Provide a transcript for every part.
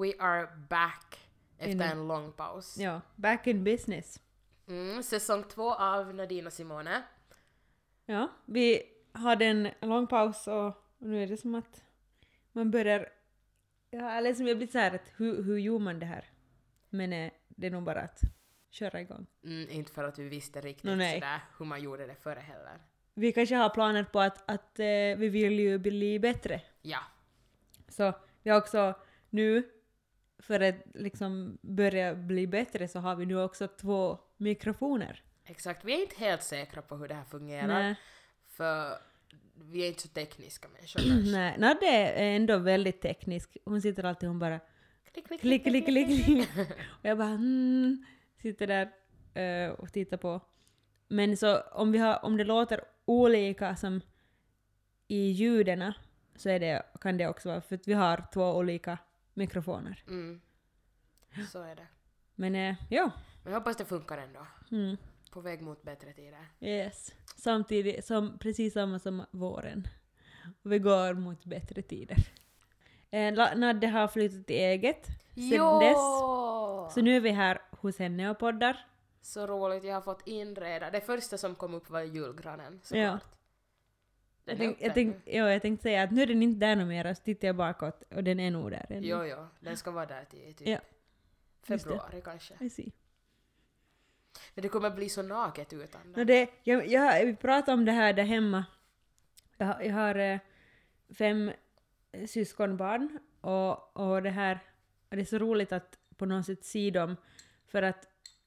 We are back efter In- en lång paus. Ja, back in business. Mm, säsong två av Nadine och Simone. Ja, vi hade en lång paus och nu är det som att man börjar... Ja, eller som jag blir såhär att hur, hur gjorde man det här? Men eh, det är nog bara att köra igång. Mm, inte för att vi visste riktigt nej. sådär hur man gjorde det före heller. Vi kanske har planer på att, att eh, vi vill ju bli bättre. Ja. Så vi har också nu, för att liksom börja bli bättre, så har vi nu också två mikrofoner. Exakt, vi är inte helt säkra på hur det här fungerar. Nej, För vi är inte så tekniska människor nej, det är ändå väldigt tekniskt. Hon sitter alltid hon bara Klick, klick, klick, klick, klick, klick. Och jag bara mm, sitter där eh, och tittar på. Men så om, vi har, om det låter olika som i ljuden så är det, kan det också vara för att vi har två olika mikrofoner. Mm. Så är det. Men eh, ja, Men jag hoppas det funkar ändå. mm, På väg mot bättre tider. yes. Samtidigt som precis samma som våren. Vi går mot bättre tider. Eh, Nadde har flyttat till eget sen dess. Så nu är vi här hos henne och poddar. Så roligt, jag har fått inreda. Det första som kom upp var julgranen såklart. Ja. Den Jag, jag, tänk, ja, jag tänkte säga att nu är den inte där något mer, så tittar jag bakåt och den är nog där ännu. Jo, jo, den ska vara där till typ Ja, februari kanske. Men det kommer bli så naket utan No, den. det, jag, jag, vi pratade om det här där hemma. Jag, har- jag har eh, fem eh, syskonbarn och, och det här och det är så roligt att på något sätt se dem för att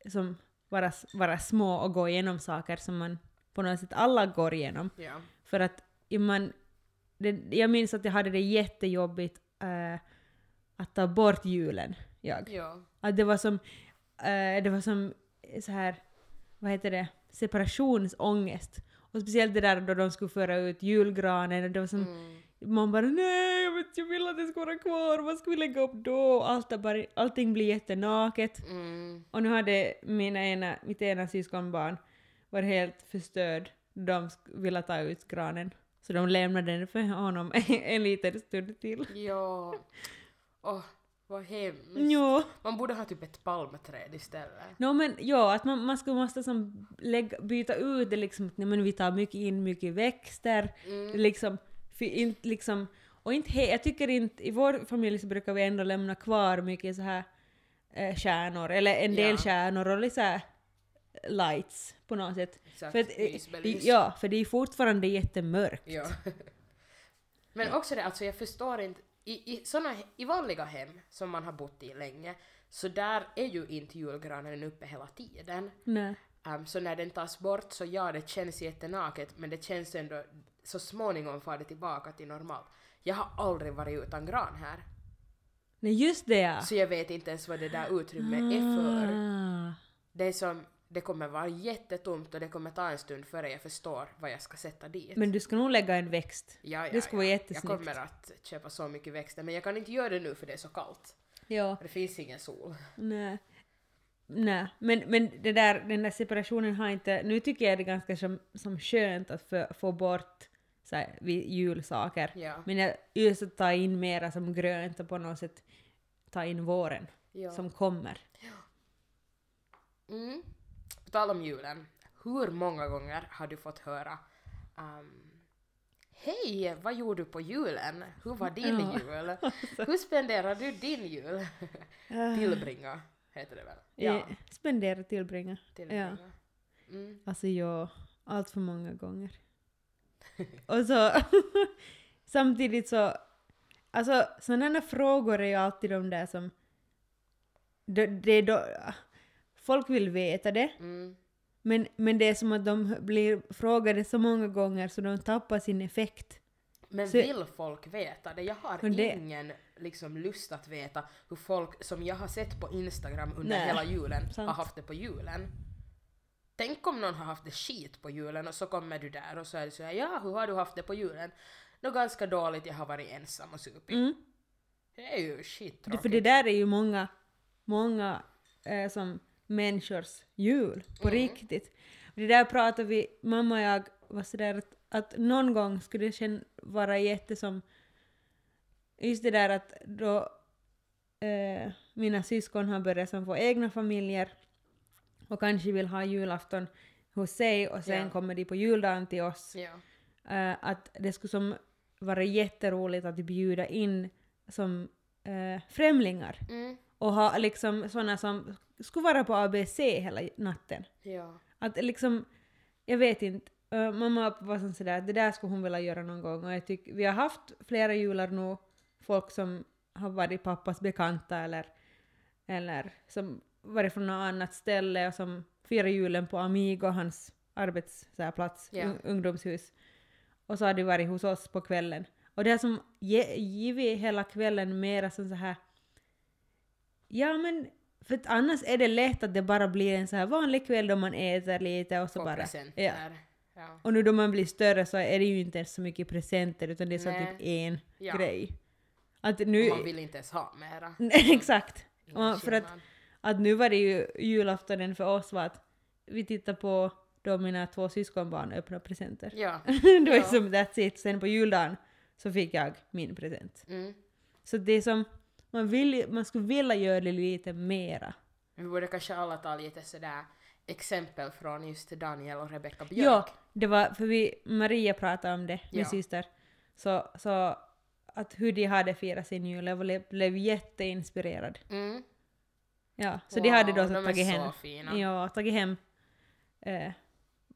som vara, vara små och gå igenom saker som man på något sätt alla går igenom. Ja. För att man, det, jag minns att jag hade det jättejobbigt eh, att ta bort julen, jag. ja. Att det var som, eh, det var som så här, vad heter det, separationsångest. Och speciellt det där då de skulle föra ut julgranen och det var som, Mm. man bara nej, jag, vet, jag vill att det ska vara kvar, vad ska vi lägga upp då? Allt bara, allting blir jättenaket. Mm. Och nu hade mina ena, mitt ena syskonbarn varit helt förstörd de ville ta ut granen. Så de lämnade den för honom en liten stund till. Ja. Åh, vad hemskt. Jo. Man borde ha typ ett palmträd istället. No, men ja, att man, man skulle måste som lägga, byta ut det liksom, nej, men vi tar mycket in mycket växter, Mm. liksom, för inte liksom, och inte he, jag tycker inte, i vår familj så brukar vi ändå lämna kvar mycket så här eh, stjärnor, eller en del Ja. stjärnor och lite så här lights på något sätt. Exakt, För att, eh, det, mysbelys. ja, för det är fortfarande jättemörkt. Ja. Men också det, alltså jag förstår inte, i, i, såna, i vanliga hem som man har bott i länge, så där är ju inte julgranen uppe hela tiden. Nej. Um, så när den tas bort så ja, det känns jättenaket, men det känns ändå, så småningom far det tillbaka till normalt. Jag har aldrig varit utan gran här, Nej, just det ja! så jag vet inte ens vad det där utrymmet är för. Ah. Det är som, det kommer vara jättetomt och det kommer ta en stund före jag förstår vad jag ska sätta dit. Men du ska nog lägga en växt. Ja, ja, Det skulle vara ja. jättesnyggt. Jag kommer att köpa så mycket växter, men jag kan inte göra det nu för det är så kallt. Ja. Det finns ingen sol. Nej. Nej, men, men det där, den där separationen har inte... Nu tycker jag det är ganska som, som skönt att få, få bort så här, julsaker. Ja. Men jag just att ta in mera som grönt och på något sätt ta in våren ja. som kommer. Mm. På tal om julen, hur många gånger har du fått höra um, Hej, vad gjorde du på julen? Hur var din Ja. jul? Hur spenderar du din jul? Tillbringa, heter det väl? Ja, Spendera, tillbringa. tillbringa. Mm. Alltså ja, allt för många gånger. och så samtidigt så, alltså sådana frågor är ju alltid de där som, det, det är då, folk vill veta det, Mm. men, men det är som att de blir frågade så många gånger så de tappar sin effekt. Men Så- vill folk veta det? Jag har det- ingen liksom, lust att veta hur folk som jag har sett på Instagram under Nej, hela julen sant. har haft det på julen. Tänk om någon har haft det skit på julen och så kommer du där och så är det så här, ja hur har du haft det på julen? Nå ganska dåligt, jag har varit ensam och supit. Mm. Det är ju skit Det, för det där är ju många, många eh, som människors jul, på Mm. riktigt. Det där pratar vi, mamma och jag var sådär att, att någon gång skulle det känn, vara jätte som, just det där att då eh, mina syskon har börjat som få egna familjer och kanske vill ha julafton hos sig och sen Ja. kommer de på juldagen till oss. Ja. Eh, att det skulle som vara jätteroligt att bjuda in som eh, främlingar Mm. och ha liksom såna som skulle vara på ABC hela natten. Ja. Att liksom, jag vet inte, eh, mamma och pappa var som sådär att det där skulle hon vilja göra någon gång och jag tycker, vi har haft flera jular nu, folk som har varit pappas bekanta eller, eller som varit från något annat ställe och som firar julen på Amigo, hans arbetsplats, un- ungdomshus. Och så har de varit hos oss på kvällen. Och det har som ge, givit hela kvällen mera som så här Ja men, för att annars är det lätt att det bara blir en så här vanlig kväll då man äter lite och så Få bara... presenter. Ja. Ja. Och nu då man blir större så är det ju inte ens så mycket presenter utan det är så Nej. typ en Ja. grej. Att nu... Och man vill inte ens ha mera. Exakt. Och för att, att nu var det ju julaftonen för oss var att vi tittade på då mina två syskonbarn öppna presenter. Ja. det var Ja. som that's it. Sen på juldagen så fick jag min present. Mm. Så det är som, man, vill, man skulle vilja göra det lite mera. Vi borde kanske alla ta lite sådär exempel från just Daniel och Rebecca Björk. Ja, det var, för vi, Maria pratade om det, min Ja. syster, så, så att hur de hade firat sin jul, jag blev, blev jätteinspirerad. Mm. Ja, så de hade då Wow, så de tagit hem, ja, tagit hem, eh,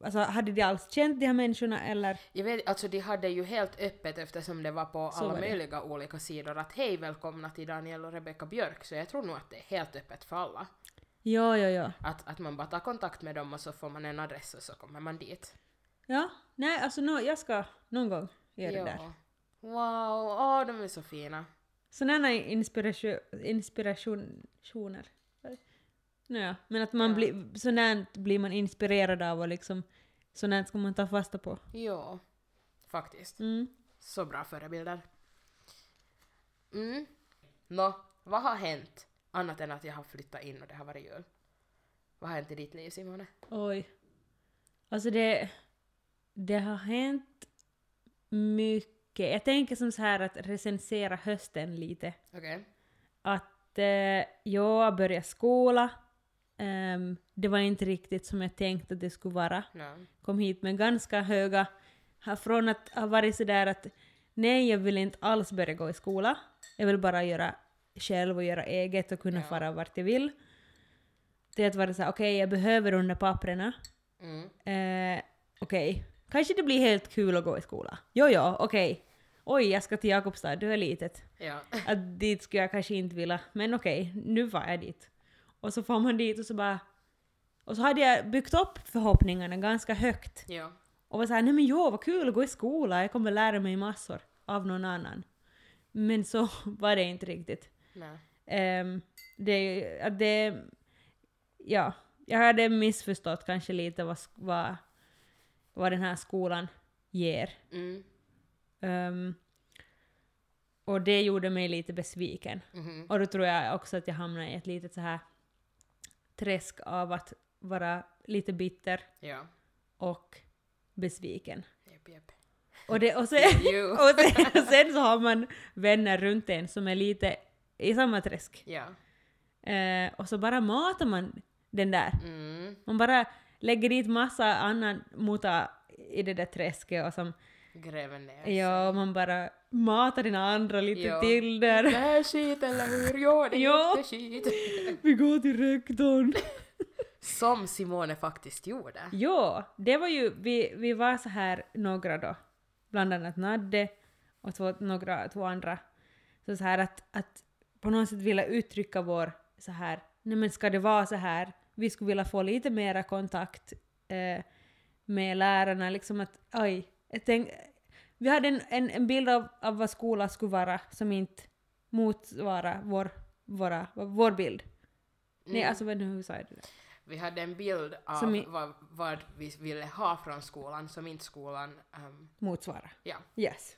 alltså hade de alls känt de här människorna eller? Jag vet, alltså de hade ju helt öppet eftersom det var på Så alla var möjliga olika sidor att hej välkomna till Daniel och Rebecca Björk så jag tror nog att det är helt öppet för alla. Ja, ja, ja. Att, att man bara tar kontakt med dem och så får man en adress och så kommer man dit. Ja, nej alltså no, jag ska någon gång göra det där. Wow, åh de är så fina. Sådana inspiration, inspirationer. Nåja, men att man Ja. blir, sådant blir man inspirerad av och liksom sådant ska man ta fasta på. Jo, faktiskt. Mm. Så bra förebilder. Mm. Nå, vad har hänt annat än att jag har flyttat in och det har varit jul? Vad har hänt i ditt liv Simone? Oj. Alltså det, det har hänt mycket. Jag tänker som så här att recensera hösten lite. Okej. Att eh, jag började skola. Ehm, det var inte riktigt som jag tänkte att det skulle vara. Ja. kom hit med ganska höga, från att ha varit sådär att nej, jag vill inte alls börja gå i skola. Jag vill bara göra själv och göra eget och kunna Ja. fara vart jag vill. Till att vara såhär, okej, jag behöver de där papperna. Mm. Eh, okej, kanske det blir helt kul att gå i skola. Jo, jo, okej. Oj, jag ska till Jakobstad, det är litet. Ja. Att dit skulle jag kanske inte vilja, men okej, nu var jag dit. Och så får man dit och så bara... Och så hade jag byggt upp förhoppningarna ganska högt. ja. Och var såhär, nej men jo, vad kul att gå i skola, jag kommer lära mig massor av någon annan. Men så var det inte riktigt. Nej. Ehm, det, att det, ja, jag hade missförstått kanske lite vad, vad, vad den här skolan ger. Mm. Ehm, och det gjorde mig lite besviken. Mhm. Och då tror jag också att jag hamnade i ett litet så här träsk av att vara lite bitter Ja. och besviken. Japp, japp. Och, det, och, sen, och sen, sen så har man vänner runt en som är lite i samma träsk. Ja. Eh, och så bara matar man den där. Mm. Man bara lägger dit massa annan muta i det där träsket och som, Gräver ner ja, man bara matar den andra lite Ja. till Det där. här är skit eller hur? Ja, det är Ja. jätteskit. Vi går till rektorn. Som Simone faktiskt gjorde. Jo, det var ju, vi, vi var så här några då, bland annat Nadde och två, några, två andra, så, så här att, att på något sätt vilja uttrycka vår så här, nej men ska det vara så här, vi skulle vilja få lite mera kontakt eh, med lärarna, liksom att oj, jag tänk, vi hade en, en, en bild av, av vad skolan skulle vara som inte motsvarar vår, våra, vår bild. Nej, Mm. alltså vad- hur sa jag det? Vi hade en bild av i- vad, vad vi ville ha från skolan som inte skolan... ehm, Motsvara. ja. Yes.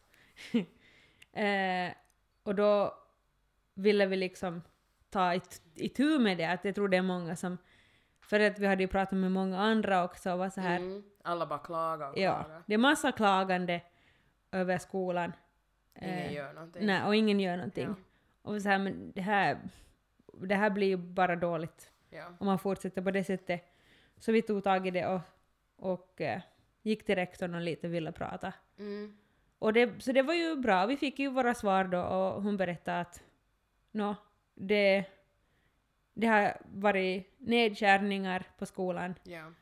eh, och då ville vi liksom ta it- itu med det, att jag tror det är många som... För att vi hade ju pratat med många andra också och var så här... Mm. Alla bara klagar och Ja, klagar. det är massa klagande över skolan. Ingen Eh, gör någonting. Nej, och ingen gör någonting. Ja. Och så här, men det här, det här blir ju bara dåligt Ja. om man fortsätter på det sättet. Så vi tog tag i det och, och eh, gick till rektorn och lite ville prata. Mm. Och det, så det var ju bra, vi fick ju våra svar då och hon berättade att nå, det, det har varit nedskärningar på skolan Ja.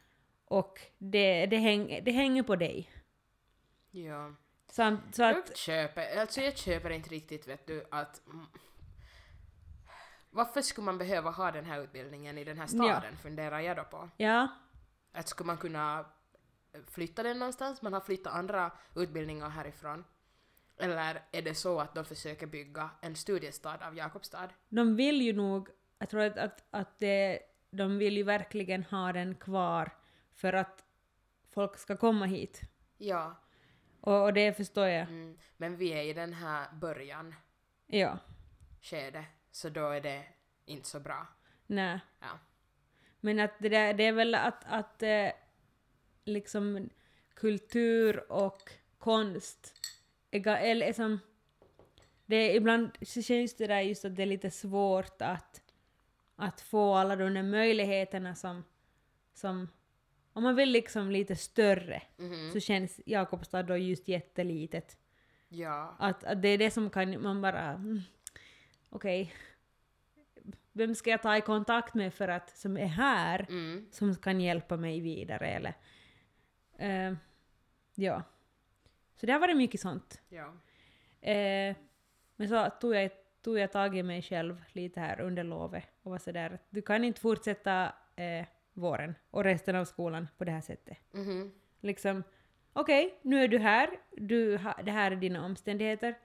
och det, det, häng, det hänger på dig. Ja. Så, så att, Jag köper, alltså jag köper inte riktigt vet du att varför skulle man behöva ha den här utbildningen i den här staden funderar jag då på. ja, Att skulle man kunna flytta den någonstans? Man har flyttat andra utbildningar härifrån. Eller är det så att de försöker bygga en studiestad av Jakobstad? de vill ju nog, jag tror att, att, att det, de vill ju verkligen ha den kvar för att folk ska komma hit. Ja, Och, och det förstår jag. mm, men vi är i den här början Ja, skede, så då är det inte så bra. nej. Ja. Men att det, där, det är väl att, att eh, liksom kultur och konst eller som, det är, ibland så känns det där just att det är lite svårt att, att få alla de där möjligheterna som, som om man vill liksom lite större Mhm. så känns Jakobstad då just jättelitet. Ja. Att, att det är det som kan man bara, mm, okej, vem ska jag ta i kontakt med för att, som är här, Mm. som kan hjälpa mig vidare eller... Eh, ja. Så det har varit mycket sånt. Ja. Eh, men så tog jag, tog jag tag i mig själv lite här under lovet och var sådär att du kan inte fortsätta eh, våren och resten av skolan på det här sättet. Mhm. Liksom, okej, nu är du här, du ha, det här är dina omständigheter.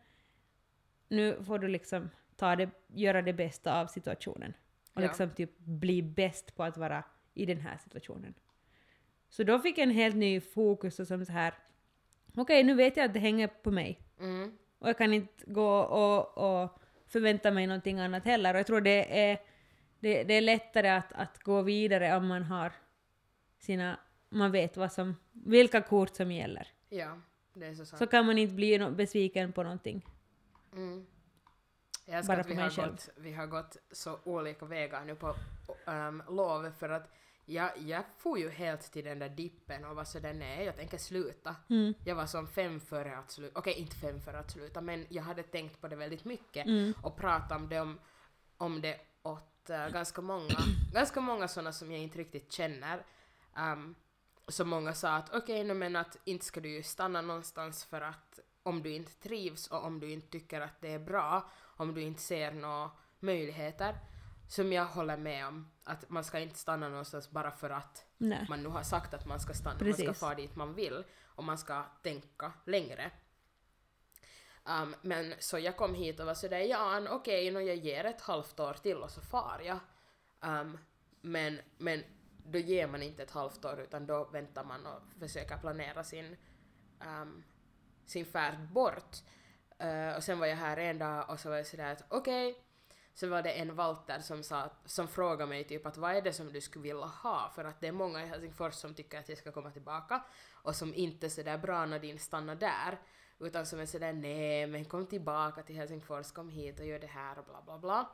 Nu får du liksom ta det, göra det bästa av situationen. Och Ja. liksom typ bli bäst på att vara i den här situationen. Så då fick jag en helt ny fokus och som så här, okej nu vet jag att det hänger på mig. Mm. Och jag kan inte gå och, och förvänta mig någonting annat heller. Och jag tror det är, det, det är lättare att, att gå vidare om man har sina, man vet vad som, vilka kort som gäller. Ja, det är så sant. Så kan man inte bli no- besviken på någonting. Mm. Jag älskar Bara att vi har, själv. gått, vi har gått så olika vägar nu på um, lov för att jag, jag får ju helt till den där dippen och var sådär nej, jag tänker sluta. Mm. Jag var som fem före att sluta, okej inte fem före att sluta men jag hade tänkt på det väldigt mycket Mm. och pratat om det, om, om det åt eh, ganska många, ganska många sådana som jag inte riktigt känner. Um, så många sa att okej, okay, men att inte ska du ju stanna någonstans för att om du inte trivs och om du inte tycker att det är bra, om du inte ser några möjligheter, som jag håller med om, att man ska inte stanna någonstans bara för att Nej. man nu har sagt att man ska stanna, man ska Precis. fara dit man vill och man ska tänka längre. Um, men så jag kom hit och var sådär, ja okej, okay, jag ger ett halvt år till och så far jag. Um, men, men då ger man inte ett halvt år utan då väntar man och försöker planera sin, um, sin färd bort. Uh, och sen var jag här en dag och så var jag sådär att okej, så var det en Walter som, sa, som frågade mig typ att vad är det som du skulle vilja ha? För att det är många i Helsingfors som tycker att jag ska komma tillbaka och som inte är sådär bra Nadine stanna där utan som är sådär nej men kom tillbaka till Helsingfors, kom hit och gör det här och bla bla bla.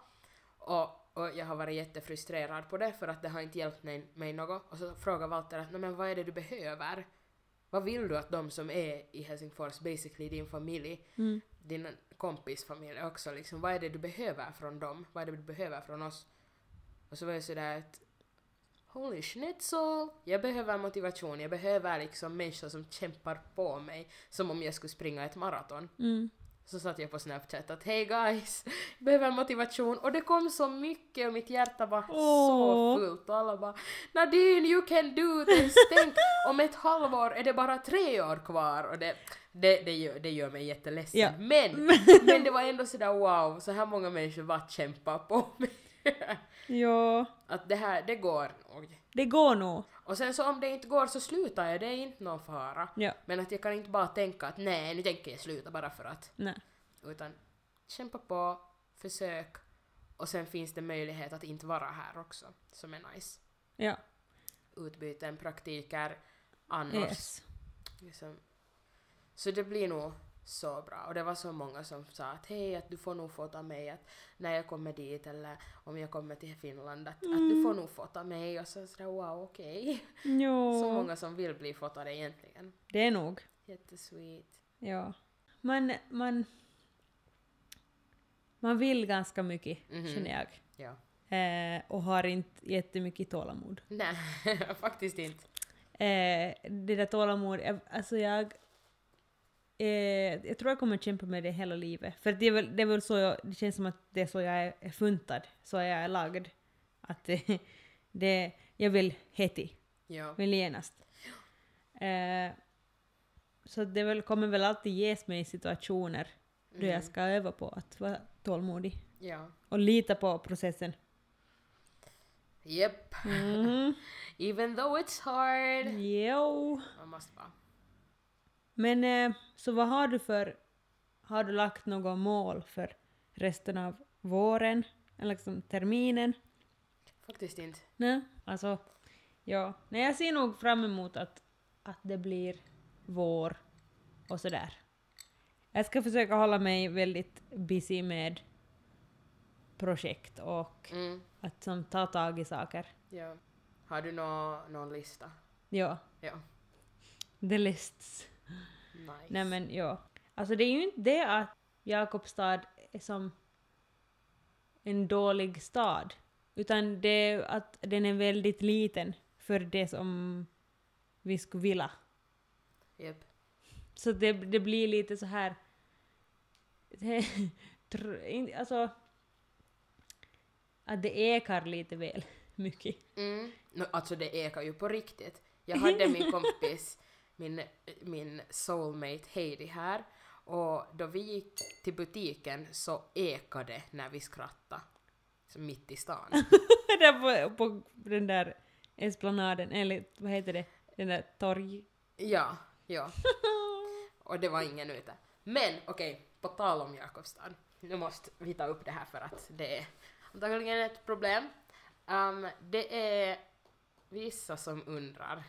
Och, och jag har varit jättefrustrerad på det för att det har inte hjälpt mig, mig något. Och så frågar Walter att nej men vad är det du behöver? Vad vill du att de som är i Helsingfors, basically din familj, Mm din kompisfamilj också, liksom, vad är det du behöver från dem? Vad är det du behöver från oss? Och så var jag sådär att Holy schnitzel! Jag behöver motivation, jag behöver liksom människor som kämpar på mig som om jag skulle springa ett maraton. Mm. Så satt jag på Snapchat att hej guys, jag behöver motivation och det kom så mycket och mitt hjärta var så Åh. fullt och alla bara Nadine you can do this! Tänk om ett halvår är det bara tre år kvar och det, det, det, gör, det gör mig jätteledsen. Ja. Men, men det var ändå sådär wow, så här många människor bara kämpar på mig. Ja, att det här, det går nog. det går nog. Och sen så om det inte går så slutar jag, det är inte någon fara. Ja, Men att jag kan inte bara tänka att nej, nu tänker jag sluta bara för att. nej. Utan kämpa på, försök och sen finns det möjlighet att inte vara här också, som är nice. Ja, Utbyten, praktiker, annars. yes. Liksom. Så det blir nog så bra. Och det var så många som sa att hej, att du får nog fota mig att när jag kommer dit eller om jag kommer till Finland att, att du får nog fota mig och så sådär wow okej. Jo. Så många som vill bli fotade egentligen. Det är nog. Jättesweet. Ja. Man, man, man vill ganska mycket, Mhm. känner jag. Ja. Eh, och har inte jättemycket tålamod. Nej, faktiskt inte. Eh, det där tålamod, jag- alltså jag... Eh, jag tror jag kommer kämpa med det hela livet. För det är väl, det är väl så jag, det känns som att det är så jag är, är funtad, så jag är lagd. Att det, det, jag vill heti, Ja. vill genast. Eh, så det väl, kommer väl alltid ges mig i situationer då jag Mm. ska öva på att vara tålmodig. Ja. Och lita på processen. Yep. Mhm. Even though it's hard. Jo. Man måste bara. Men eh, så vad har du för... Har du lagt något mål för resten av våren? Eller liksom terminen? Faktiskt inte. Nej, alltså... Ja. Nej, jag ser nog fram emot att, att det blir vår och sådär. Jag ska försöka hålla mig väldigt busy med projekt och Mm. att som, ta tag i saker. Ja. Har du nå, någon lista? Ja, Ja. the lists. Nice. Nej men ja. Alltså det är ju inte det att Jakobstad är som en dålig stad. Utan det är att den är väldigt liten för det som vi skulle vilja. Japp. Så det, det blir lite så här... alltså... Att det ekar lite väl mycket. Mm. No, alltså det ekar ju på riktigt. Jag hade min kompis, min, min soulmate Heidi här och då vi gick till butiken så ekade när vi skrattade. Så mitt i stan. där på, på den där esplanaden, eller vad heter det? Den där torg... Ja, ja. Och det var ingen ute. Men okej, på tal om Jakobstad. Nu måste vi ta upp det här för att det är antagligen ett problem. Um, det är vissa som undrar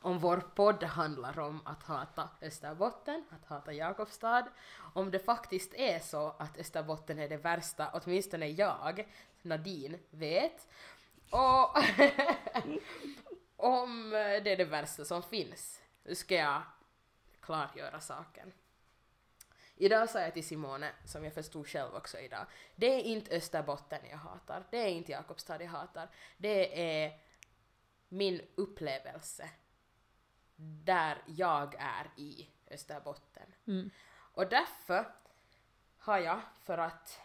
om vår podd handlar om att hata Österbotten, att hata Jakobstad, om det faktiskt är så att Österbotten är det värsta, åtminstone jag, Nadine, vet. Och om det är det värsta som finns, nu ska jag klargöra saken. Idag sa jag till Simone, som jag förstod själv också idag, det är inte Österbotten jag hatar, det är inte Jakobstad jag hatar, det är min upplevelse där jag är i Österbotten. Mm. Och därför har jag, för att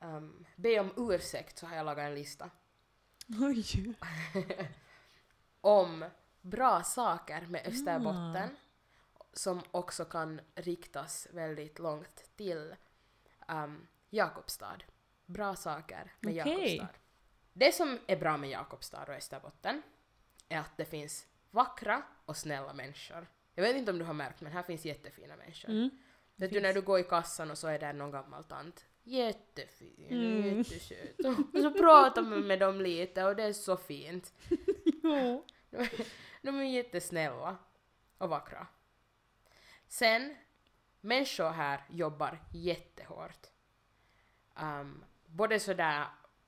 um, be om ursäkt, så har jag lagat en lista Oj! om bra saker med Österbotten som också kan riktas väldigt långt till um, Jakobstad. Bra saker med Okej. Jakobstad. Det som är bra med Jakobstad och Österbotten är att det finns vackra och snälla människor. Jag vet inte om du har märkt men här finns jättefina människor. Mm. Vet du när du går i kassan och så är där någon gammal tant. Jättefin, Mm. jättesöt. Och så pratar man med dem lite och det är så fint. Jo. De är jättesnälla och vackra. Sen, människor här jobbar jättehårt. Um, både sådär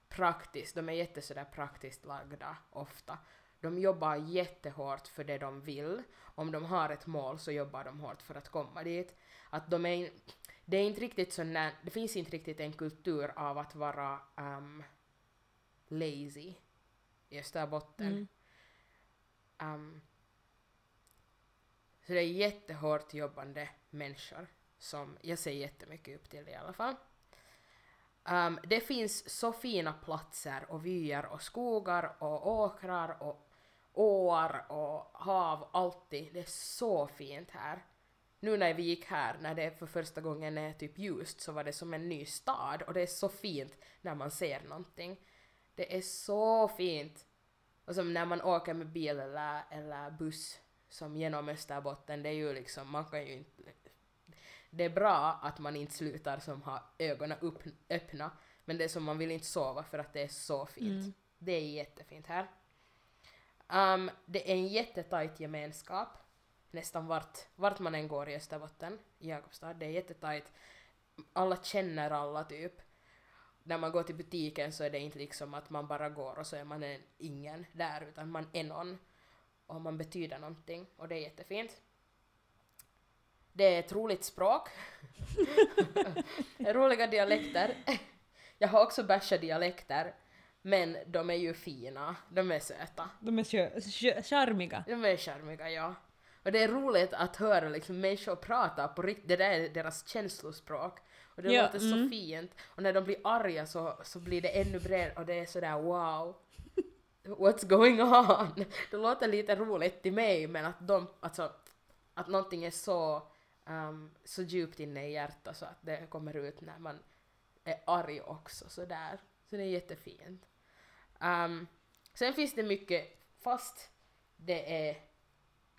praktiskt, de är jättesådär praktiskt lagda ofta. De jobbar jättehårt för det de vill. Om de har ett mål så jobbar de hårt för att komma dit. Att de är, det är inte riktigt sån där, det finns inte riktigt en kultur av att vara um, lazy i Österbotten. Mm. Um, så det är jättehårt jobbande människor som jag ser jättemycket upp till i alla fall. Um, det finns så fina platser och vyer och skogar och åkrar och åar och hav, alltid. Det är så fint här. Nu när vi gick här, när det för första gången är typ ljust, så var det som en ny stad och det är så fint när man ser någonting. Det är så fint. Och som när man åker med bil eller, eller buss som genom Österbotten, det är ju liksom, man kan ju inte... Det är bra att man inte slutar som har ögonen upp, öppna, men det är som man vill inte sova för att det är så fint. Mm. Det är jättefint här. Um, det är en jättetajt gemenskap. nästan vart, vart man än går i Österbotten, i Jakobstad. Det är jättetajt. Alla känner alla typ. När man går till butiken så är det inte liksom att man bara går och så är man en, ingen där utan man är någon. Och man betyder någonting och det är jättefint. Det är ett roligt språk. Roliga dialekter. Jag har också bashat dialekter. Men de är ju fina, de är söta. De är kö- charmiga. De är charmiga, ja. Och det är roligt att höra liksom människor prata på riktigt, det där är deras känslospråk. Och det Ja, låter så mm. fint. Och när de blir arga så, så blir det ännu bredare och det är sådär wow. What's going on? Det låter lite roligt till mig men att de, alltså, att någonting är så, um, så djupt inne i hjärtat så att det kommer ut när man är arg också sådär. Så det är jättefint. Um, sen finns det mycket, fast det är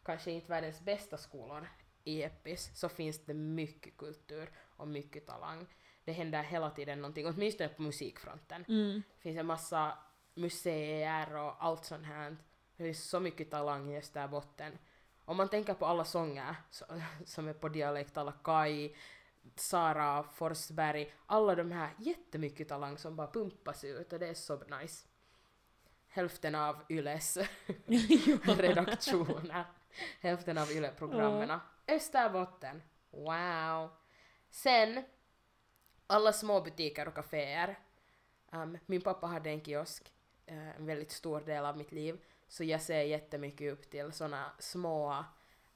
kanske inte världens bästa skolor i Eppis, så finns det mycket kultur och mycket talang. Det händer hela tiden någonting, åtminstone på musikfronten. Mm. Det finns en massa museer och allt sånt här. Det finns så mycket talang i Österbotten. Om man tänker på alla sånger så, som är på dialekt, alla Kai, Sara Forsberg, alla de här jättemycket talang som bara pumpas ut och det är så nice. Hälften av Yles redaktioner, hälften av Yle-programmen. Österbotten, wow! Sen, alla små butiker och kaféer. Um, min pappa hade en kiosk eh, en väldigt stor del av mitt liv, så jag ser jättemycket upp till såna små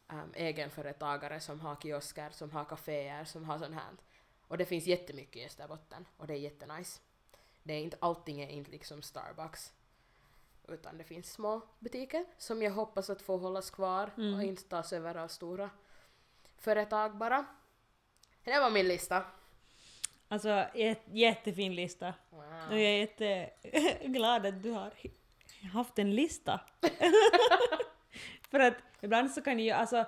um, egenföretagare som har kiosker, som har kaféer, som har sånt här. Och det finns jättemycket i Österbotten och det är jättenice. Det är inte, allting är inte liksom Starbucks. Utan det finns små butiker som jag hoppas att få hållas kvar Mm. och inte tas över av stora företag bara. Det var min lista. Alltså, jät- jättefin lista. Och Wow. jag är jätteglad att du har haft en lista. För att ibland så kan ju, alltså,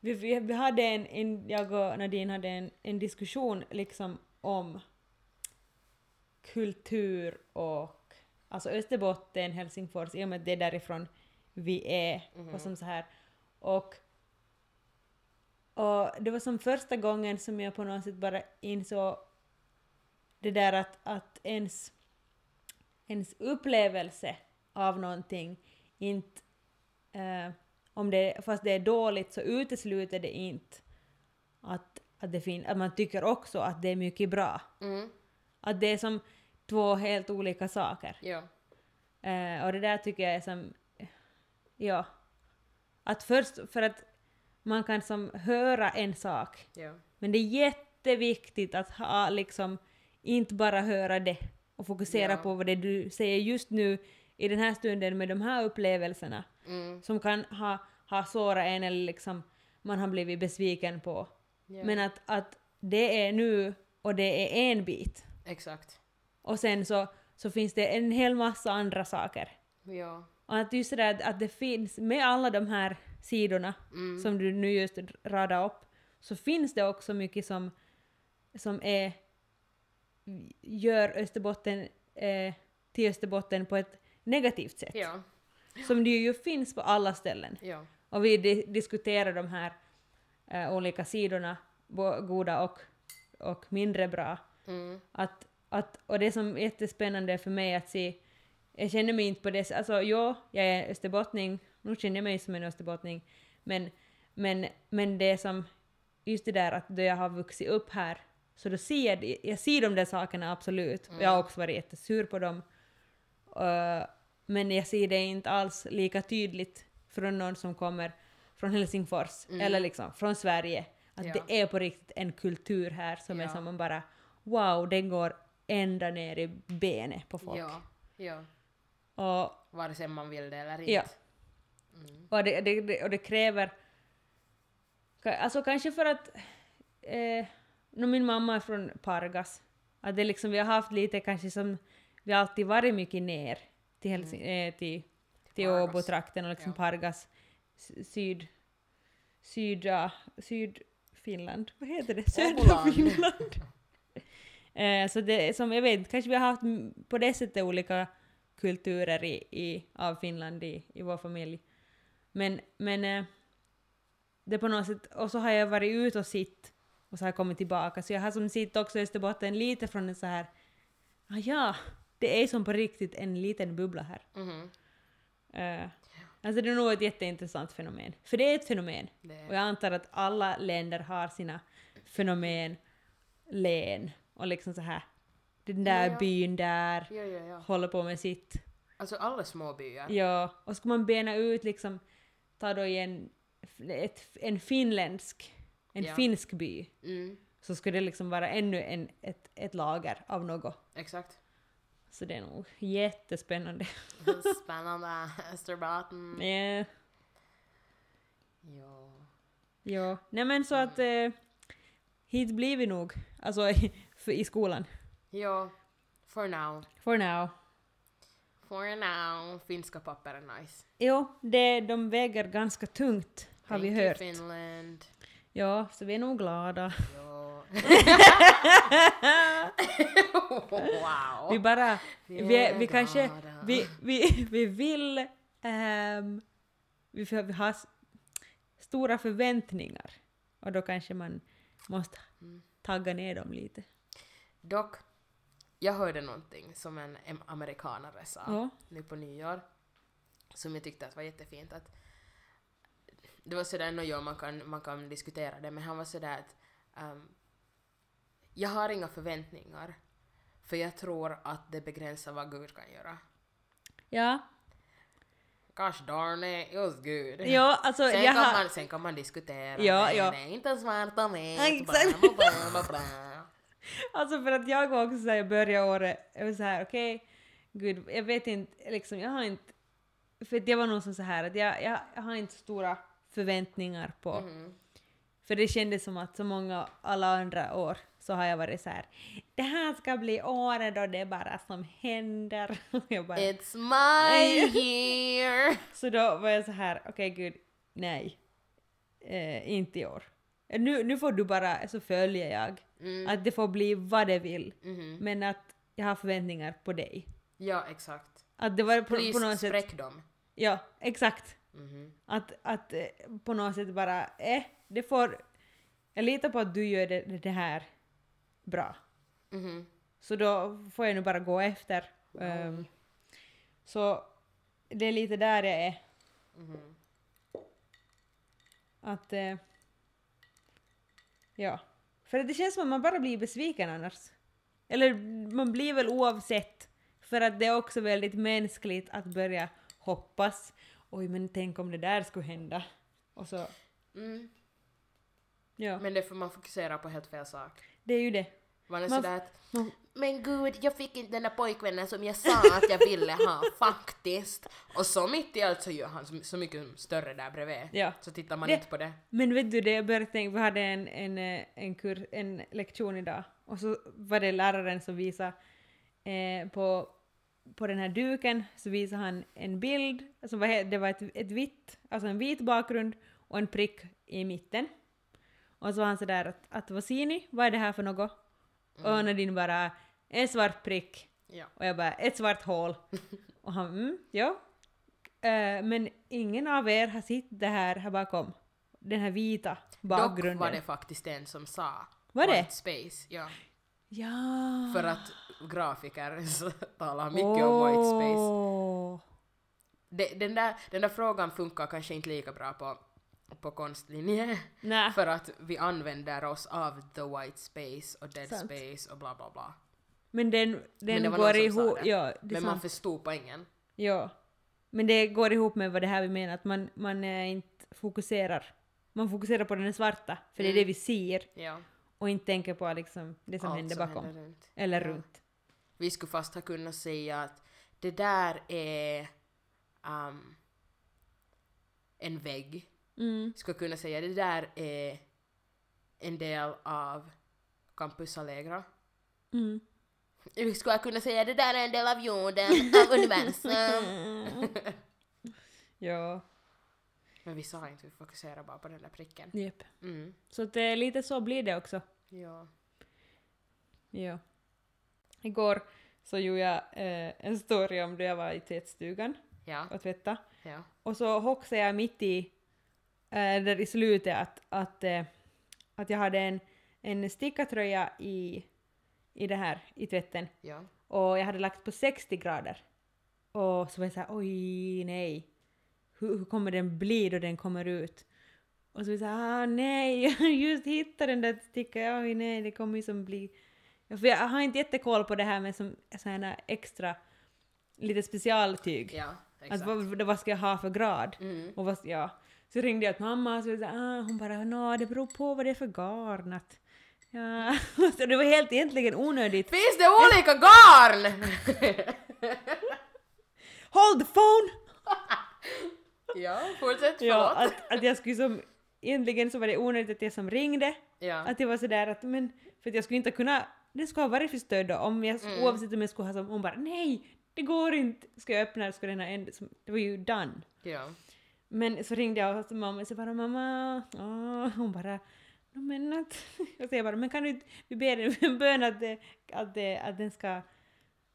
vi, vi, vi hade en, en, jag och Nadine hade en, en diskussion liksom om kultur och alltså Österbotten, Helsingfors, i och med att det är därifrån vi är Mhm. och som så här. Och, och det var som första gången som jag på något sätt bara insåg det där att, att ens, ens upplevelse av någonting inte, eh, om det, fast det är dåligt så utesluter det inte att, att, det fin- att man tycker också att det är mycket bra. Mm, Att det är som två helt olika saker. ja. Eh, och det där tycker jag är som, ja, att först, för att man kan som höra en sak, ja. men det är jätteviktigt att ha liksom, inte bara höra det och fokusera Ja. på vad det du säger just nu i den här stunden med de här upplevelserna Mm, som kan ha, ha sårat en eller liksom man har blivit besviken på. ja. Men att, att det är nu och det är en bit. Exakt. Och sen så, så finns det en hel massa andra saker. Ja. Och att just det där att- det finns, med alla de här sidorna Mm. som du nu just radade upp, så finns det också mycket som, som är, gör Österbotten eh, till Österbotten på ett negativt sätt. Ja. Som det ju finns på alla ställen. Ja. Och vi di- diskuterar de här eh, olika sidorna, goda och, och mindre bra. Mm. Att, att, och det som är jättespännande för mig att se, jag känner mig inte på det alltså jo, jag är österbottning, nu känner jag mig som en österbottning, men, men, men det som, just det där att då jag har vuxit upp här, så då ser jag, jag ser de där sakerna absolut, och jag har också varit jättesur på dem, Uh, men jag ser det inte alls lika tydligt från någon som kommer från Helsingfors, Mm. eller liksom från Sverige, att Ja. det är på riktigt en kultur här som är Ja. som man bara wow, den går ända ner i benet på folk. Ja. Ja. Och, Vare sig man vill det eller inte. Ja. Mm. och, det, det, det, och det kräver... Alltså kanske för att... Eh, min mamma är från Pargas. Att det liksom, vi har haft lite kanske som... Vi har alltid varit mycket ner till, Helsing, eh, till, till Mm. Åbo-trakten och liksom Ja. Pargas syd... Syda... Sydfinland? Vad heter det? Södra. Finland. Eh, så det som, jag vet kanske vi har haft på det sättet olika kulturer i, i, av Finland i, i vår familj. Men, men eh, det på något sätt, och så har jag varit ute och sitt och så har jag kommit tillbaka, så jag har som sitt också Österbotten lite från en så här, ah, ja, det är som på riktigt en liten bubbla här. Mhm. Uh, alltså det är nog ett jätteintressant fenomen. För det är ett fenomen. Det- Och jag antar att alla länder har sina fenomen, län och liksom så här. Den där Ja, ja. byn där Ja, ja, håller på med sitt. Alltså alla små byar. Ja, och ska man bena ut liksom, ta då i en, ett, en finländsk, en finsk by, Mm, så skulle det liksom vara ännu en, ett, ett lager av något. exakt. Så det är nog jättespännande. Spännande. Österbotten. Ja, Ja. ja. Nej men så att eh, hit blir vi nog, alltså för, i skolan. Ja. For now. For now. For now. Finska papper är nice. Jo, det, de väger ganska tungt har vi Thank you, hört. Finland. Ja, så vi är nog glada. Ja. wow. Vi bara, vi, är vi kanske, vi, vi, vi vill, ehm, vi, vi har stora förväntningar och då kanske man måste Mm. tagga ner dem lite. Dock, jag hörde någonting som en amerikanare sa Ja. nu på nyår som jag tyckte att var jättefint att det var sådär, no, jo, man kan, man kan diskutera det, men han var sådär att ehm, jag har inga förväntningar för jag tror att det begränsar vad Gud kan göra. Ja, Gosh darn it, it was good. ja alltså sen, jag kan har, man, sen kan man diskutera Ja, det, ja. är inte svart och vitt, alltså för att jag var också såhär, jag började året, jag var såhär okej, gud, jag vet inte, liksom jag har inte, för jag var nog som så här att jag, jag, jag har inte stora förväntningar på Mhm. För det kändes som att så många alla andra år så har jag varit så här. Det här ska bli året då det är bara som händer. jag bara, It's my year! så då var jag så här, okej gud, nej. Eh, inte i år. Nu, nu får du bara, så följer jag. Mm. Att det får bli vad det vill. Mhm. Men att jag har förväntningar på dig. Ja, exakt. Att det var på, på Please något sätt... spräck dem. Ja, exakt. Mhm. Att, att eh, på något sätt bara, eh, det får... Jag litar på att du gör det, det här bra. Mhm. Så då får jag nu bara gå efter. Ehm, så det är lite där jag är. Mhm. Att... eh, ja. För det känns som att man bara blir besviken annars. Eller man blir väl oavsett. För att det är också väldigt mänskligt att börja hoppas. Oj, men tänk om det där skulle hända. Och så... Mm. Ja, Men det får man fokusera på helt fel sak. det är ju det. Man är Man- sådär att man- Men gud, jag fick inte den där pojkvännen som jag sa att jag ville ha faktiskt. Och så mitt i allt så gör han så, mycket större där bredvid. Ja. Så tittar man Det- inte på det. Men vet du det, jag började tänka, vi hade en, en, eh, en, kur, en lektion idag och så var det läraren som visade eh, på, på den här duken så visade han en bild, alltså det var ett, ett vitt, alltså en vit bakgrund och en prick i mitten. Och så var han sådär att, att vad ser ni, vad är det här för något? Och Nadine bara en svart prick Ja. och jag bara ett svart hål. och han mm, ja. Eh, men ingen av er har sett det här här bakom. Den här vita bakgrunden. Dock var det faktiskt en som sa Var det? White space. Ja. Ja. För att grafiker talar mycket om white space. Det, den, där, den där frågan funkar kanske inte lika bra på, på konstlinje. Nä. För att vi använder oss av the white space och dead Sant. space och bla bla bla. Men den, den var går ihop. Ja, Men man sant. förstod poängen. Ja. Men det går ihop med vad det här vi menar, att man, man eh, inte fokuserar. Man fokuserar på den svarta, för det är Mm. det vi ser, Ja. och inte tänker på liksom det som allt händer bakom. händer runt. Eller Ja. runt. Vi skulle fast ha kunnat säga att det där är um, en vägg. Mm. Skulle kunna säga det där är en del av Campus Allegra. Mm. Vi skulle kunna säga det där är en del av jorden, av universum. ja, Men vi sa inte, vi fokuserar bara på den där pricken. jep. Mm. Så att, eh, lite så blir det också. Ja. Ja. Igår så gjorde jag eh, en story om då jag var i tvättstugan Ja. och tvätta. Ja. Och så hoxade jag mitt i eh, där i slutet att, att, eh, att jag hade en, en stickartröja i, i det här, i tvätten Ja. och jag hade lagt på 60 grader. Och så var jag såhär oj nej, hur, hur kommer den bli då den kommer ut? Och så var jag såhär ah, nej, just hittat den där stickan, oj nej det kommer ju som bli... För jag har inte jättekoll på det här med som såna extra, lite specialtyg. Ja, Att exakt. vad, vad ska jag ha för grad? Mm. Och vad, ja. Så ringde jag till mamma och så ah, hon bara nå det beror på vad det är för garn. Att, ja. så det var helt egentligen onödigt. Finns det olika garn? Hold the phone! ja, fortsätt, förlåt. Ja, att, att jag skulle som, egentligen så var det onödigt att jag som ringde. ja. Att det var sådär att, men, för att jag skulle inte kunna, det skulle ha varit förstörd då om jag, Mm. oavsett om jag skulle ha som, hon bara nej, det går inte. Ska jag öppna det skulle den ha ändå, det var ju done. ja. Men så ringde jag till mamma och så bara mamma, åh, hon bara "No, men att, och så jag bara men kan du vi ber en bön att, det, att, det, att den ska,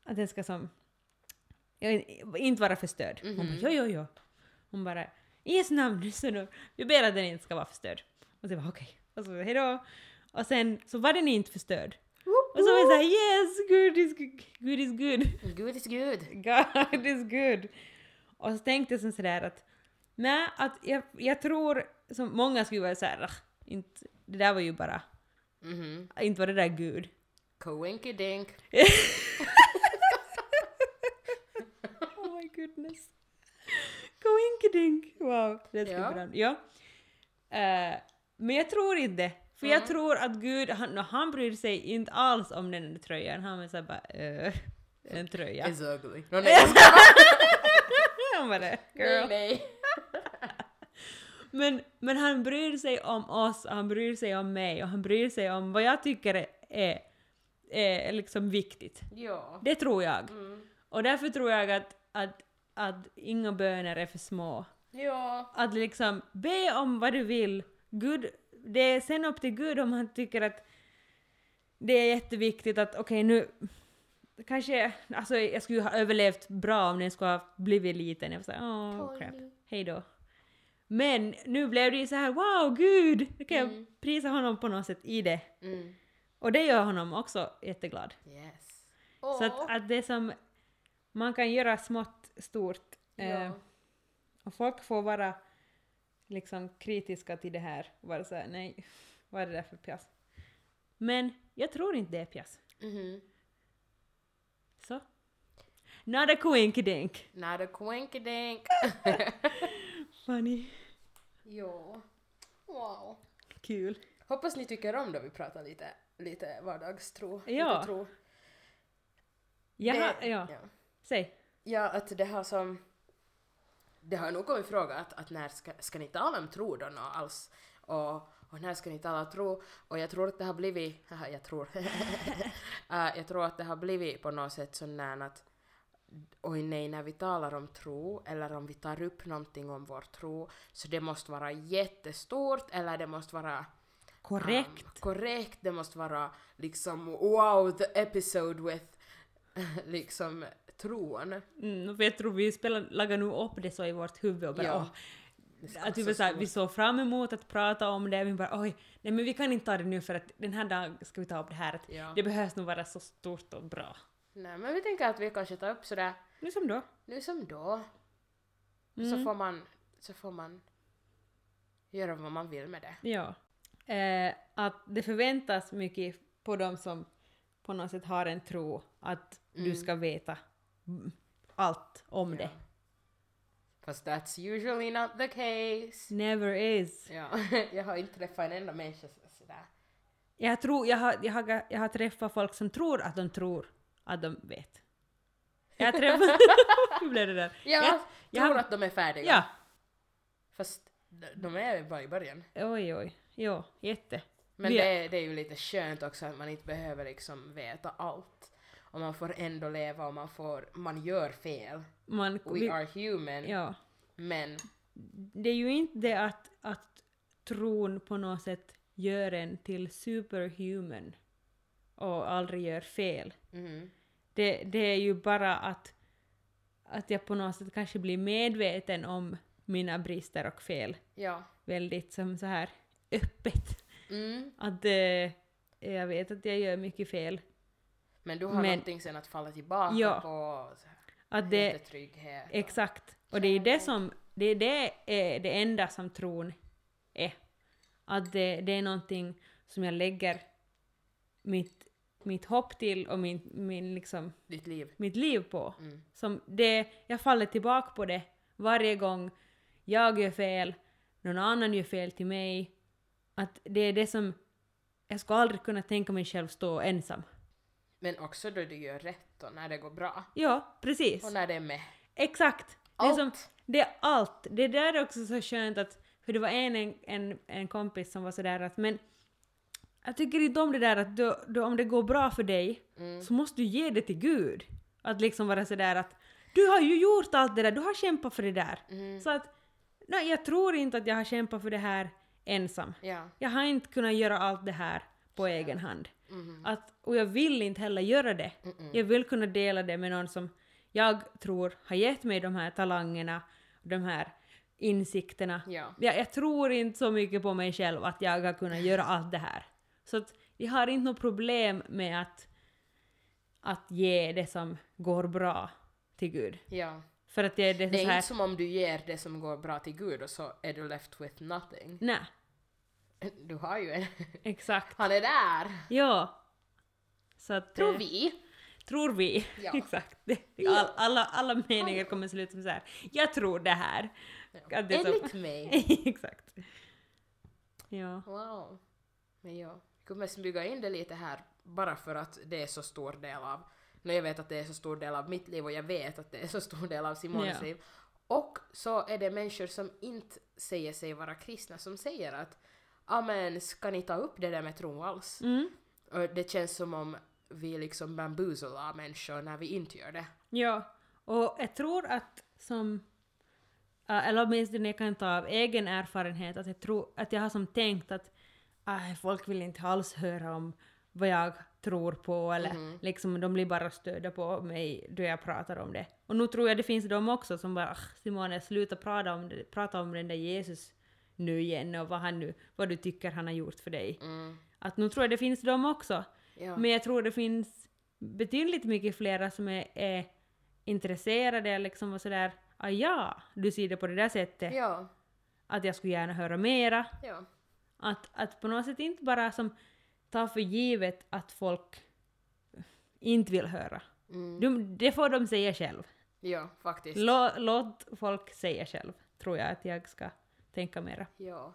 att den ska som, ja, inte vara förstörd. Hon bara jo jo jo. Hon bara i Jesu namn så nu, vi ber att den inte ska vara förstörd. Och så bara okej. Och så hejdå. Och sen så var den inte förstörd. Och så var jag såhär yes, good is good, good is good. Good is good. God is good. Och så tänkte jag sådär att nej, att jag, jag tror som många skulle vara såhär, "Ah, inte, det där var ju bara, Mhm. inte var det där Gud. Coinky dink. Oh my goodness. Coinkidink. Wow, det Ja. bra. Ja. Eh, men jag tror inte För jag tror att Gud, han, han bryr sig inte alls om den där tröjan. Han är såhär bara, eh, en tröja. It's ugly. No, nej, han bara, nej, girl. nej. Men, men han bryr sig om oss, och han bryr sig om mig och han bryr sig om vad jag tycker är, är liksom viktigt. Ja. Det tror jag. Mm. Och därför tror jag att, att, att inga böner är för små. Ja. Att liksom be om vad du vill. Gud, det är sen upp till Gud om han tycker att det är jätteviktigt att okej nu kanske, alltså jag skulle ha överlevt bra om den skulle ha blivit liten. Jag var såhär, åh crap, hej då. Men nu blev det ju så här, wow Gud! Nu kan jag prisa honom på något sätt i det. Mm. Och det gör honom också jätteglad. Yes. Så att, att det som man kan göra smått stort. Eh, Ja. och folk får vara liksom kritiska till det här. Och vara såhär, nej, vad är det där för pjass? Men jag tror inte det är pjass. Mhm. Så. Not a coinkydink. Not a quinky dink. Funny. jo. Wow. Kul. Hoppas ni tycker om då vi pratar lite, lite vardagstro. Ja. Lite tro. Jaha, Det- ja. ja. Säg. Ja, att det har som... Det har nog kommit fråga att, att när ska, ska ni tala om tro då alls? Och, och när ska ni tala tro? Och jag tror att det har blivit... Haha, jag tror. uh, jag tror att det har blivit på något sätt sån att oj nej, när vi talar om tro eller om vi tar upp någonting om vår tro så det måste vara jättestort eller det måste vara Korrekt. Um, korrekt, det måste vara liksom wow, the episode with liksom tron. Mm, för jag tror vi spelar, lagar nu upp det så i vårt huvud och bara Ja. åh, att vi, så var såhär, stort. vi såg fram emot att prata om det, vi bara oj, nej men vi kan inte ta det nu för att den här dagen ska vi ta upp det här. Att Ja. Det behövs nog vara så stort och bra. Nej men vi tänker att vi kanske tar upp sådär Nu som då. nu som då. Så Mm. får man, så får man göra vad man vill med det. Ja. Eh, att det förväntas mycket på de som på något sätt har en tro att du Mm. ska veta allt om det. Fast that's usually not the case. Never is. Ja, jag har inte träffat en enda människa så- sådär. Jag, tror, jag, har, jag, har, jag har träffat folk som tror att de tror att de vet. Jag. Hur blev det där? Ja, Jag- jag tror har- att de är färdiga. Ja. Fast de- är bara i början. Oj, oj. Jo, jätte. Men det, är- det är ju lite skönt också att man inte behöver liksom veta allt. Och man får ändå leva och man får, man gör fel. Man, We vi, are human. ja. Men, Det är ju inte det att, att tron på något sätt gör en till superhuman och aldrig gör fel. mhm, Det, det är ju bara att, att jag på något sätt kanske blir medveten om mina brister och fel Ja. väldigt som så här öppet. Mm. Att eh, jag vet att jag gör mycket fel. Men du har Men- någonting sen att falla tillbaka Ja. på. Att det, trygghet. och- exakt. Och det är det som, det är det, är det enda som tron är. Att det, det är någonting som jag lägger mitt, mitt hopp till och min, min liksom, Ditt liv. mitt liv på. Mm. Som det, jag faller tillbaka på det varje gång jag gör fel, någon annan gör fel till mig. Att det är det som... Jag skulle aldrig kunna tänka mig själv stå ensam. Men också då du gör rätt och när det går bra. Ja, precis. Och när det är med. Exakt. Det är, Allt. som, det är allt. Det där är också så skönt att... För det var en, en, en, en kompis som var sådär att men... Jag tycker inte om det där att du, du, om det går bra för dig Mm. så måste du ge det till Gud. Att liksom vara sådär att du har ju gjort allt det där, du har kämpat för det där. Mm. Så att, nej, jag tror inte att jag har kämpat för det här ensam. Ja. Jag har inte kunnat göra allt det här på egen hand. Mhm. Att, och jag vill inte heller göra det. Mm-mm. Jag vill kunna dela det med någon som jag tror har gett mig de här talangerna, de här insikterna. Ja. Jag, jag tror inte så mycket på mig själv att jag har kunnat göra allt det här. Så att jag har inte något problem med att, att ge det som går bra till Gud. ja. För att det är det, Det är här... inte som om du ger det som går bra till Gud och så är du left with nothing. Nej, Du har ju en. exakt. Han är där! Ja. Så att... Tror eh, vi. Tror vi. Ja. Exakt. Det, all, alla, alla meningar kommer sluta som så här. Jag tror det här. Det är så- Enligt mig. Exakt. Ja. Wow. Men ja, kommer smyga in det lite här bara för att det är så stor del av, när jag vet att det är så stor del av mitt liv och jag vet att det är så stor del av Simones Ja. liv. Och så är det människor som inte säger sig vara kristna som säger att Amen, ska ni ta upp det där med tro alls? Mm. Och det känns som om vi liksom bambuselar människor när vi inte gör det. Ja. Och jag tror att som... äh, eller åtminstone jag kan ta av egen erfarenhet att jag tror att jag har som tänkt att äh, folk vill inte alls höra om vad jag tror på eller Mhm. liksom de blir bara stödda på mig då jag pratar om det. Och nu tror jag det finns de också som bara "Ah, Simone sluta prata om, det, prata om den där Jesus nu igen och vad, han nu, vad du tycker han har gjort för dig. Mm. Att nu tror jag det finns de också. Ja. Men jag tror det finns betydligt mycket flera som är, är intresserade liksom och sådär ah, ja, du ser det på det där sättet. ja. Att jag skulle gärna höra mera. Ja. Att, att på något sätt inte bara som ta för givet att folk inte vill höra. Mm. De, det får de säga själv. Ja, faktiskt. Lå, låt folk säga själv, tror jag att jag ska tänka mera. Ja.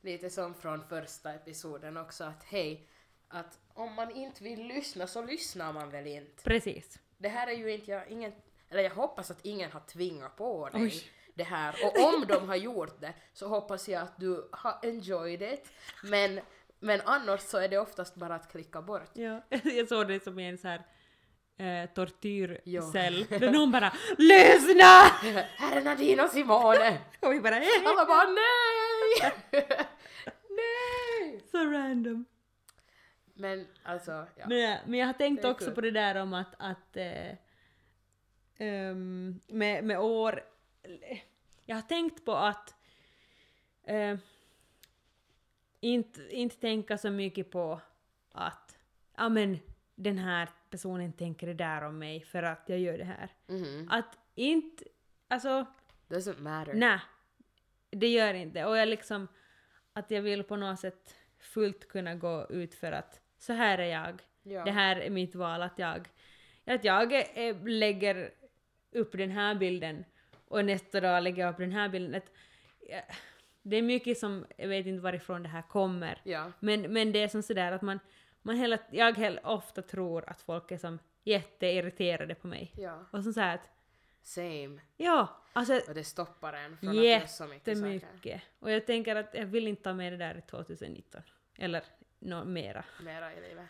Lite som från första episoden också att hej, att om man inte vill lyssna så lyssnar man väl inte. Precis. Det här är ju inte jag, ingen, eller jag hoppas att ingen har tvingat på dig Oj. Det här. Och om de har gjort det så hoppas jag att du har enjoyed it. Men, men annars så är det oftast bara att klicka bort. Ja, jag såg det som en så här eh, tortyrcell. Ja. Där någon bara LYSNA! Här är Nadine och Simone! Och vi bara Alla bara nej! nej! Så random. Men alltså, ja. Men, men jag har tänkt också kul. på det där om att, att eh, ehm, med, med år... Jag har tänkt på att eh, inte, inte tänka så mycket på att ja men den här personen tänker det där om mig för att jag gör det här. Mhm. Att inte... Alltså, Doesn't matter. nej. Det gör inte. Och jag liksom... Att jag vill på något sätt fullt kunna gå ut för att så här är jag. Ja. Det här är mitt val, att jag, att jag eh, lägger upp den här bilden och nästa dag lägger jag upp den här bilden. Att, ja, det är mycket som, jag vet inte varifrån det här kommer, Ja. men, men det är som sådär att man, man hela, jag hel, ofta tror att folk är som jätteirriterade på mig. Ja. Och som såhär att, Same. ja, alltså Och det stoppar en från att göra så mycket saker. Och jag tänker att jag vill inte ta med det där i 2019. Eller nå mera. Mera i livet.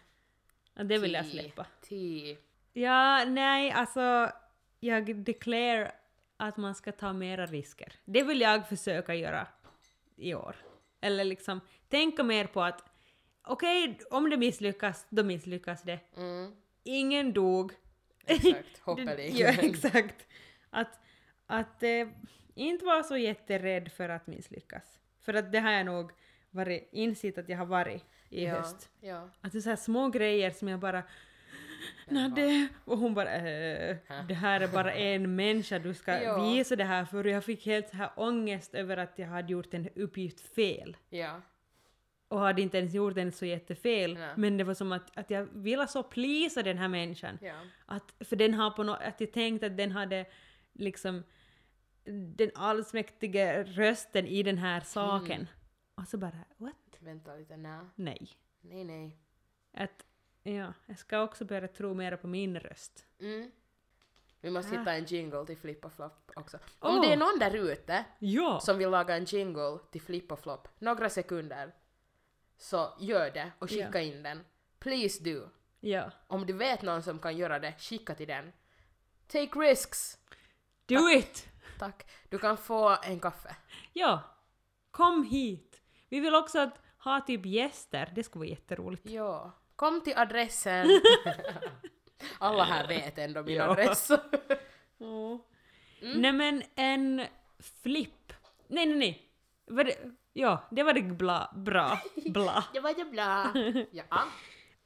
Att det vill jag Ti. släppa. Ti. Ja, nej, alltså jag declare att man ska ta mera risker. Det vill jag försöka göra i år. Eller liksom tänka mer på att okej, om det misslyckas, då misslyckas det. Mm. Ingen dog. Exakt. Det- Hoppeligen. ja, exakt. Att, att eh, inte vara så jätterädd för att misslyckas. För att det har jag nog varit, insett att jag har varit i ja, höst. Ja. Att det är så små grejer som jag bara Nå det... Och hon bara äh, det här är bara en människa du ska Ja. visa det här för. Jag fick helt så här ångest över att jag hade gjort en uppgift fel. Ja. Och hade inte ens gjort den så jättefel. Nej. Men det var som att, att jag ville så plisa den här människan. Ja. Att, för den har på något, att jag tänkte att den hade liksom den allsmäktiga rösten i den här saken. Mm. Och så bara, what? Vänta lite, nej. Nej. Nej, nej. Att, ja, jag ska också börja tro mer på min röst. Mm. Vi måste Ah. hitta en jingle till Flip och Flop också. Om Åh. det är någon där ute Ja! som vill laga en jingle till Flip och Flop, några sekunder, så gör det och skicka Ja. in den. Please do. Ja. Om du vet någon som kan göra det, skicka till den. Take risks! Do it! Tack. Du kan få en kaffe. Ja. Kom hit! Vi vill också att ha typ gäster, det skulle vara jätteroligt. Ja. Kom till adressen. Alla här vet ändå min Ja. adress. Mm. Nej men en flipp. Nej nej nej. Var det, ja, det var det bla, bra. Bla. det var bra. Ja.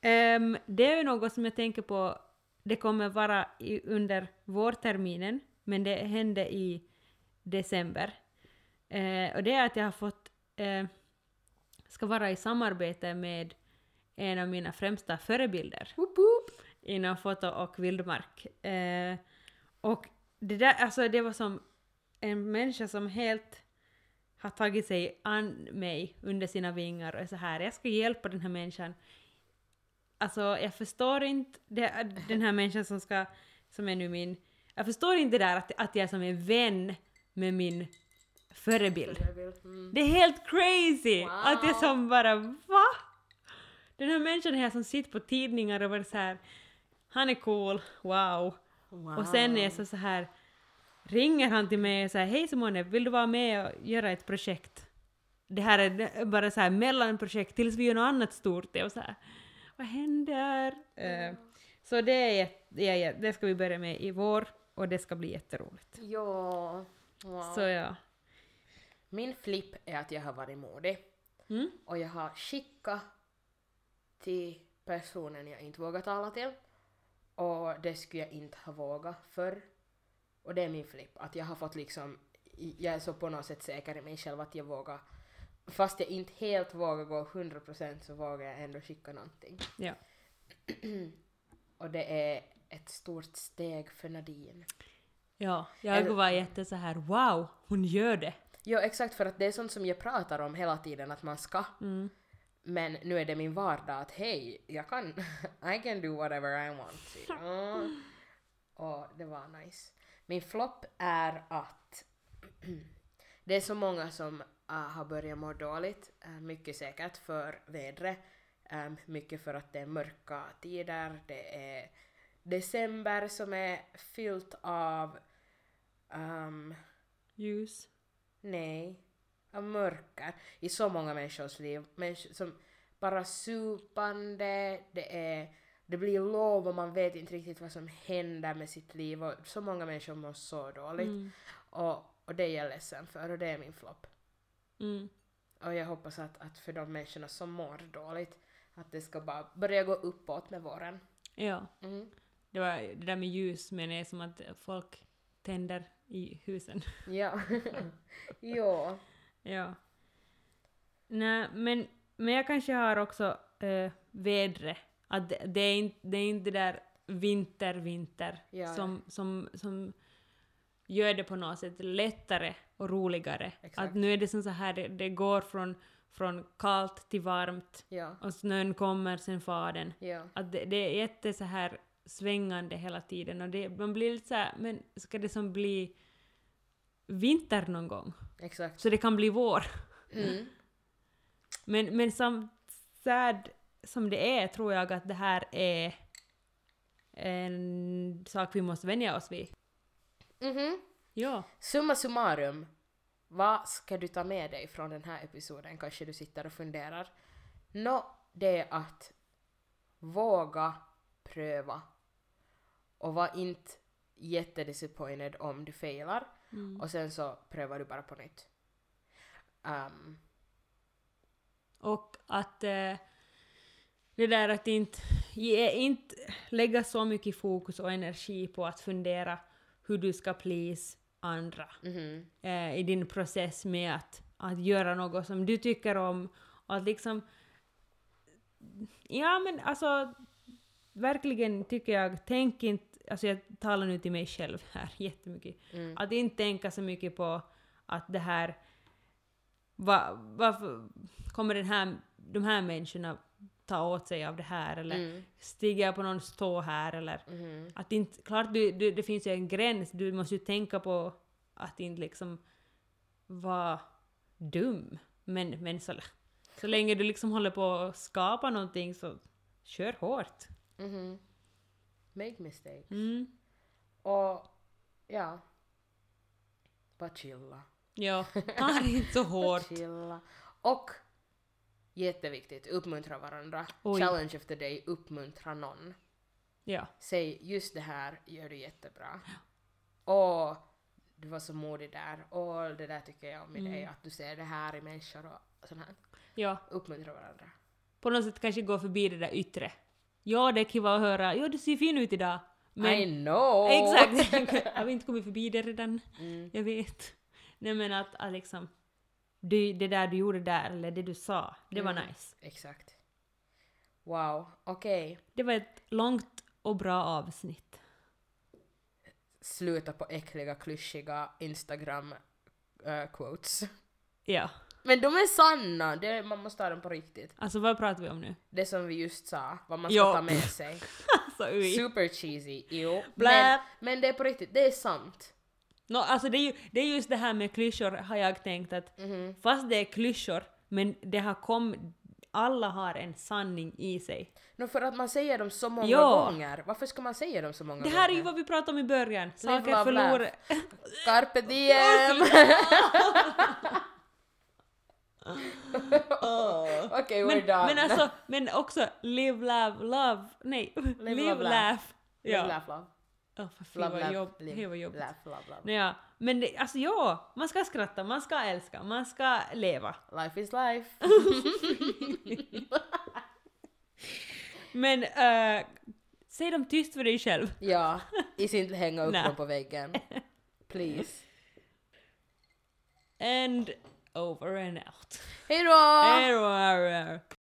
Ehm, det är ju något som jag tänker på, det kommer vara i, under vårterminen, men det hände i december. Eh, och det är att jag har fått, eh, ska vara i samarbete med en av mina främsta förebilder Woop woop. inom foto och vildmark. Eh, och det där, alltså det var som en människa som helt har tagit sig an mig under sina vingar och är så här, jag ska hjälpa den här människan. Alltså jag förstår inte det, den här människan som ska, som är nu min, jag förstår inte det där att, att jag är som en vän med min förebild. Mm. Det är helt crazy! Wow. Att jag som bara va? Den här människan här som sitter på tidningar och bara så här han är cool, wow. Wow. Och sen är så, så här ringer han till mig och säger hej Simone, vill du vara med och göra ett projekt? Det här är bara så här mellanprojekt tills vi gör något annat stort. Och så här, vad händer? Eh, så det, är, det, är, det ska vi börja med i vår och det ska bli jätteroligt. Ja. Wow. Så ja. Min flipp är att jag har varit modig. Mm? Och jag har skickat till personen jag inte vågar tala till. Och det skulle jag inte ha vågat förr. Och det är min flipp, att jag har fått liksom, jag är så på något sätt säker i mig själv att jag vågar, fast jag inte helt vågar gå 100% så vågar jag ändå skicka någonting. Ja. Och det är ett stort steg för Nadine. Ja, jag var jätte så här wow, hon gör det. Ja, exakt för att det är sånt som jag pratar om hela tiden att man ska. Mm. Men nu är det min vardag att hej, jag kan, I can do whatever I want. Ja. Och det var nice. Min flopp är att det är så många som äh, har börjat må dåligt, äh, mycket säkert för vädret, äh, mycket för att det är mörka tider, det är december som är fyllt av um, Ljus. Nej, av mörker i så många människors liv. Människor som bara supande, det är det blir lov och man vet inte riktigt vad som händer med sitt liv och så många människor mår så dåligt. Mm. Och, och det är jag ledsen för och det är min flopp. Mm. Och jag hoppas att, att för de människorna som mår dåligt att det ska bara börja gå uppåt med våren. Ja, Mm. det var det där med ljus men det är som att folk tänder i husen. Ja. jo. Ja. Nej, men, men jag kanske har också äh, vädret. Att det, det, är inte, det är inte det där vinter, vinter Ja. som, som, som gör det på något sätt lättare och roligare. Exakt. Att nu är det som så här, det, det går från, från kallt till varmt Ja. och snön kommer, sen far den. Ja. Att det, det är jätte så här svängande hela tiden och det, man blir lite så här, men ska det som bli vinter någon gång? Exakt. Så det kan bli vår. Mm. Men, men som sad som det är tror jag att det här är en sak vi måste vänja oss vid. Mhm. Ja. Summa summarum, vad ska du ta med dig från den här episoden? Kanske du sitter och funderar. Nå, det är att våga pröva och var inte jättedisappointed om du failar Mm. och sen så prövar du bara på nytt. Um, Och att eh, det där att inte, ge, inte lägga så mycket fokus och energi på att fundera hur du ska please andra mhm, eh, i din process med att, att göra något som du tycker om och att liksom Ja men alltså verkligen tycker jag, tänk inte, alltså jag talar nu till mig själv här jättemycket, mm, att inte tänka så mycket på att det här, va, varför kommer den här, de här människorna ta åt sig av det här eller mm, stiger jag på någons tå här eller mhm, att inte, klart du, du, det finns ju en gräns, du måste ju tänka på att inte liksom vara dum. Men, men så, så länge du liksom håller på att skapa någonting så kör hårt. mhm. Make mistakes. Mm. Och ja, bara chilla. Ja, ta det inte så hårt. Chilla. Och jätteviktigt, uppmuntra varandra. Oj. Challenge of the day, uppmuntra någon. Ja. Säg just det här gör du jättebra. Och du var så modig där. Och det där tycker jag om i dig, Mm. att du ser det här i människor och sånt här. ja, Uppmuntra varandra. på något sätt kanske gå förbi det där yttre. Ja, det är kiva att höra ja du ser fin ut idag. Men I know! Exakt! Har vi inte kommit förbi det redan? Mm. Jag vet. Nej men att, att liksom, du, det där du gjorde där, eller det du sa, det var Mm. nice. Exakt. Wow, okej. Det var ett långt och bra avsnitt. Sluta på äckliga, klyschiga Instagram-quotes. Ja. Men de är sanna, det, man måste ta dem på riktigt. Alltså vad pratar vi om nu? Det som vi just sa, vad man ska Ja. ta med sig. Alltså ui. Super cheesy, jo. Men, men det är på riktigt, det är sant. No, alltså det är ju det är just det här med klyschor har jag tänkt att Mhm. fast det är klyschor, men det har kom, alla har en sanning i sig. No, för att man säger dem så många Ja. gånger. Varför ska man säga dem så många Det gånger? här är ju vad vi pratade om i början. Saker förlorar... Carpe diem! Okej, we're men, done. men alltså, men också live, love, love, nej, live, love, laugh. Live, Ja. laugh, love. Åh, för fy Love, vad jobb, live, var jobbigt. laugh, love, love. Nej, ja. Men det, alltså ja, man ska skratta, man ska älska, man ska leva. Life is life. Men uh, säg dem tyst för dig själv. ja, is inte hänga upp dem på väggen. Please. And over and out. Hej då! Hej då!